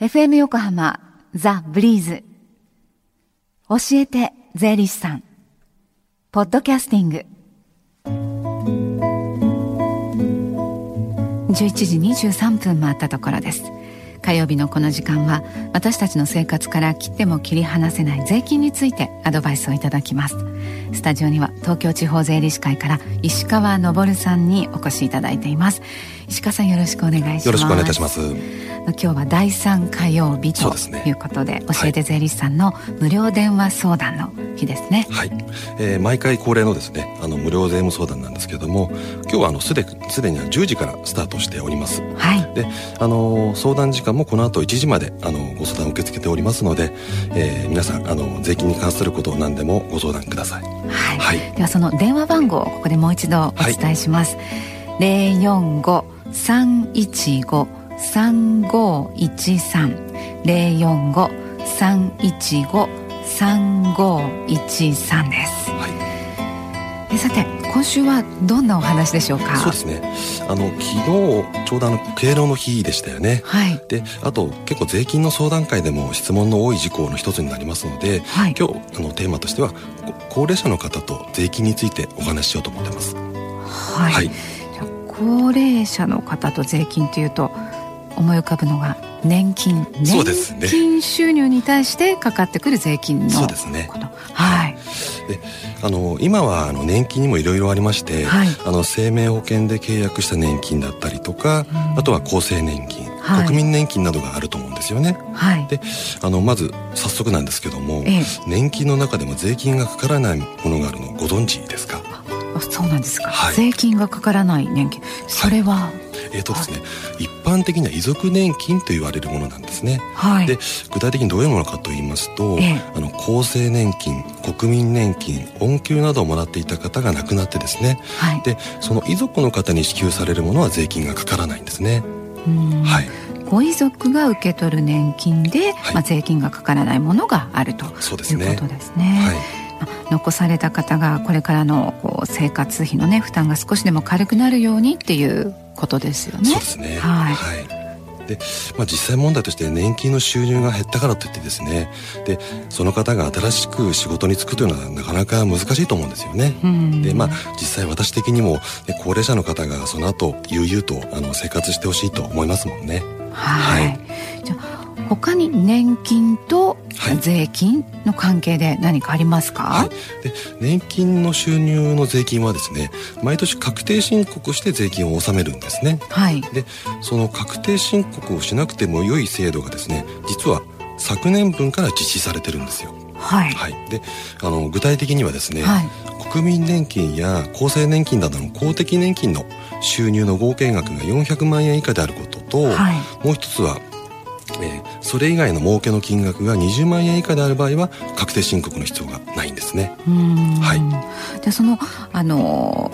FM 横浜ザ・ブリーズ。教えて税理士さん。ポッドキャスティング。11時23分回ったところです。火曜日のこの時間は私たちの生活から切っても切り離せない税金についてアドバイスをいただきます。スタジオには東京地方税理士会から石川昇さんにお越しいただいています。石川さんよろしくお願いします。よろしくお願いいたします。今日は第3火曜日ということで、ね、教えて税理士さんの無料電話相談の日ですね。はい、えー、毎回恒例のですねあの無料税務相談なんですけれども今日はあのすですでに10時からスタートしております。はい。であの相談時間もこの後1時まであのご相談を受け付けておりますので、えー、皆さんあの税金に関することを何でもご相談ください。はい、はい、ではその電話番号をここでもう一度お伝えします、はい、045-315 3513-045-315-3513です、はい、えさて今週はどんなお話でしょうか？そうですね。あの昨日ちょうどあの敬老の日でしたよね。はい。であと結構税金の相談会でも質問の多い事項の一つになりますので、はい、今日あのテーマとしては高齢者の方と税金についてお話ししようと思ってます。はい、はい、高齢者の方と税金というと思い浮かぶのが年金。年金収入に対してかかってくる税金のそうですね。はい。であの今はあの年金にもいろいろありまして、はい、あの生命保険で契約した年金だったりとか、うん、あとは厚生年金、はい、国民年金などがあると思うんですよね。はい、であのまず早速なんですけども、ええ、年金の中でも税金がかからないものがあるのご存知ですか？あそうなんですか、はい、税金がかからない年金。それは、えーとですね、一般的には遺族年金と言われるものなんですね。はい、で具体的にどういうものかと言いますと、えー、あの厚生年金国民年金恩給などをもらっていた方が亡くなってですね、はい、でその遺族の方に支給されるものは税金がかからないんですね。はい、ご遺族が受け取る年金で、はい、まあ、税金がかからないものがあるということですね。はい残された方がこれからのこう生活費のね負担が少しでも軽くなるようにっていうことですよね。そうですね。はい。はいで、まあ、実際問題として年金の収入が減ったからといってですねでその方が新しく仕事に就くというのはなかなか難しいと思うんですよね。でまあ実際私的にも、ね、高齢者の方がその後悠々とあの生活してほしいと思いますもんね。はい、はい、じゃ他に年金と税金の関係で何かありますか、はい、で年金の収入の税金はですね毎年確定申告して税金を納めるんですね、はい、でその確定申告をしなくても良い制度がですね実は昨年分から実施されてるんですよ。はい、はい、であの具体的にはですね、はい、国民年金や厚生年金などの公的年金の収入の合計額が400万円以下であることと、はい、もう一つはえー、それ以外の儲けの金額が20万円以下である場合は確定申告の必要がないんですね。はい、でそのあの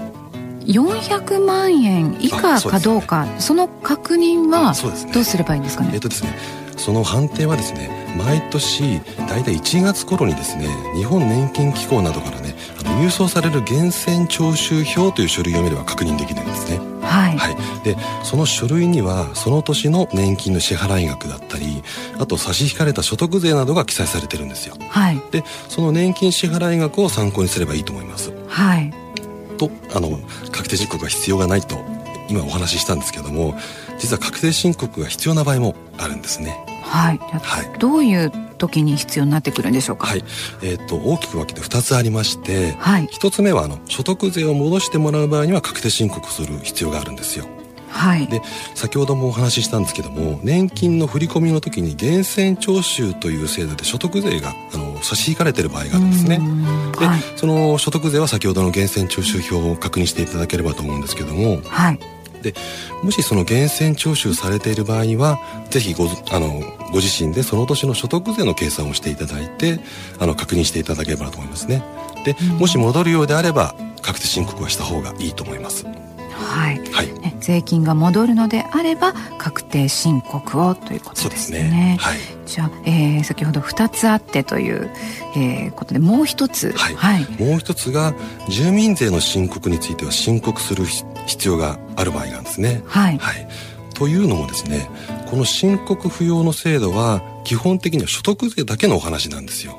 400万円以下かどうかそ、ね,、の確認はどうすればいいんですかね？えっ、とですねその判定はですね毎年大体1月頃にですね日本年金機構などからねあの郵送される源泉徴収票という書類を見れば確認できるんですね。はい、はい、でその書類にはその年の年金の支払い額だったりあと差し引かれた所得税などが記載されてるんですよ。はい、でその年金支払い額を参考にすればいいと思います。はい、とあの確定申告が必要がないと今お話ししたんですけども実は確定申告が必要な場合もあるんですね。はい、はい、どういう時に必要になってくるんでしょうか？はい、えっ、ー、と大きく分けて2つありまして、はい、1つ目はあの所得税を戻してもらう場合には確定申告する必要があるんですよ。はい、で先ほどもお話ししたんですけども年金の振り込みの時に源泉徴収という制度で所得税があの差し引かれてる場合があるんですね。で、はい、その所得税は先ほどの源泉徴収票を確認していただければと思うんですけども、はい、でもしその源泉徴収されている場合はぜひごあのご自身でその年の所得税の計算をしていただいてあの確認していただければと思いますね。でもし戻るようであれば確定申告はした方がいいと思います。はい、はい。ね、税金が戻るのであれば確定申告をということですね。すね。はい、じゃあ、えー、先ほど2つあってという、えー、ことでもう一つ、はい、はい、もう一つが住民税の申告については申告する必要がある場合なんですね。はい、はいというのもですねこの申告不要の制度は基本的には所得税だけのお話なんですよ。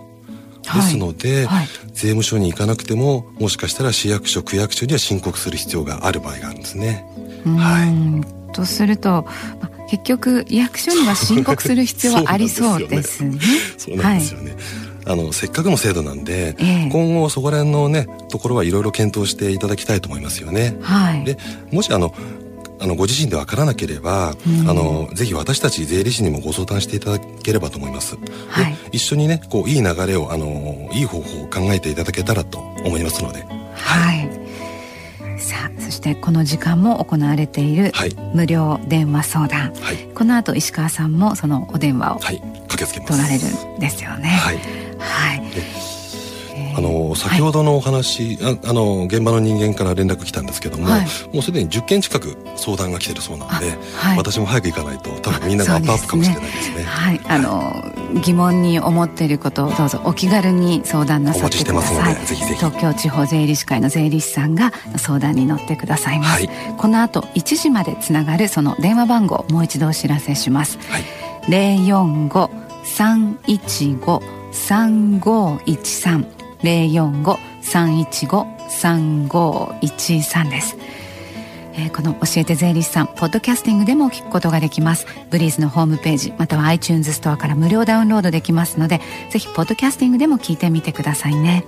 ですので、はいはい、税務署に行かなくてももしかしたら市役所区役所には申告する必要がある場合があるんですね。はい、とすると、ま、結局役所には申告する必要はありそうですね。そうなんですよね。あのせっかくの制度なんで、えー、今後そこら辺のねところはいろいろ検討していただきたいと思いますよね。はい、でもしあのあのご自身で分からなければ、うん、あのぜひ私たち税理士にもご相談していただければと思います。はい、一緒にねこういい流れをあのいい方法を考えていただけたらと思いますので。はい、はいさあそしてこの時間も行われている無料電話相談、はい、この後石川さんもそのお電話を、はい、駆けつけます。取られるんですよね。はい、はいあの先ほどのお話、はい、ああの現場の人間から連絡来たんですけども、はい、もうすでに10件近く相談が来てるそうなので、はい、私も早く行かないと多分みんながアップアップかもしれないですね。すねはい、あの疑問に思っていることをどうぞお気軽に相談なさってください。ぜひぜひ。東京地方税理士会の税理士さんが相談に乗ってくださいます。この後1時までつながるその電話番号もう一度お知らせします。はい、4 5 3 1 5 3 5 1 3 045-315-3513です。えー、この教えて税理士さんポッドキャスティングでも聞くことができます。ブリーズのホームページまたは iTunes ストアから無料ダウンロードできますのでぜひポッドキャスティングでも聞いてみてくださいね。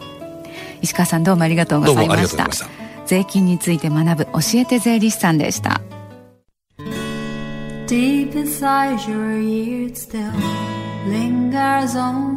石川さんどうもありがとうございました。税金について学ぶ教えて税理士さんでした。Deep inside your ears still lingers on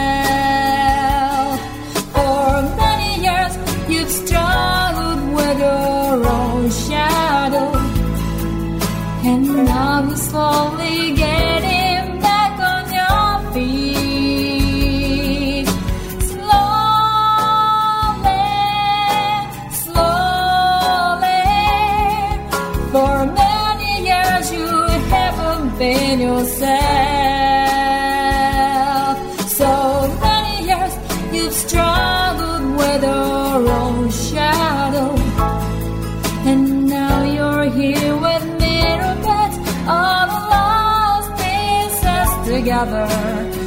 Yourself. So many years you've struggled with your own shadow. And now you're here with me, all the lost pieces together.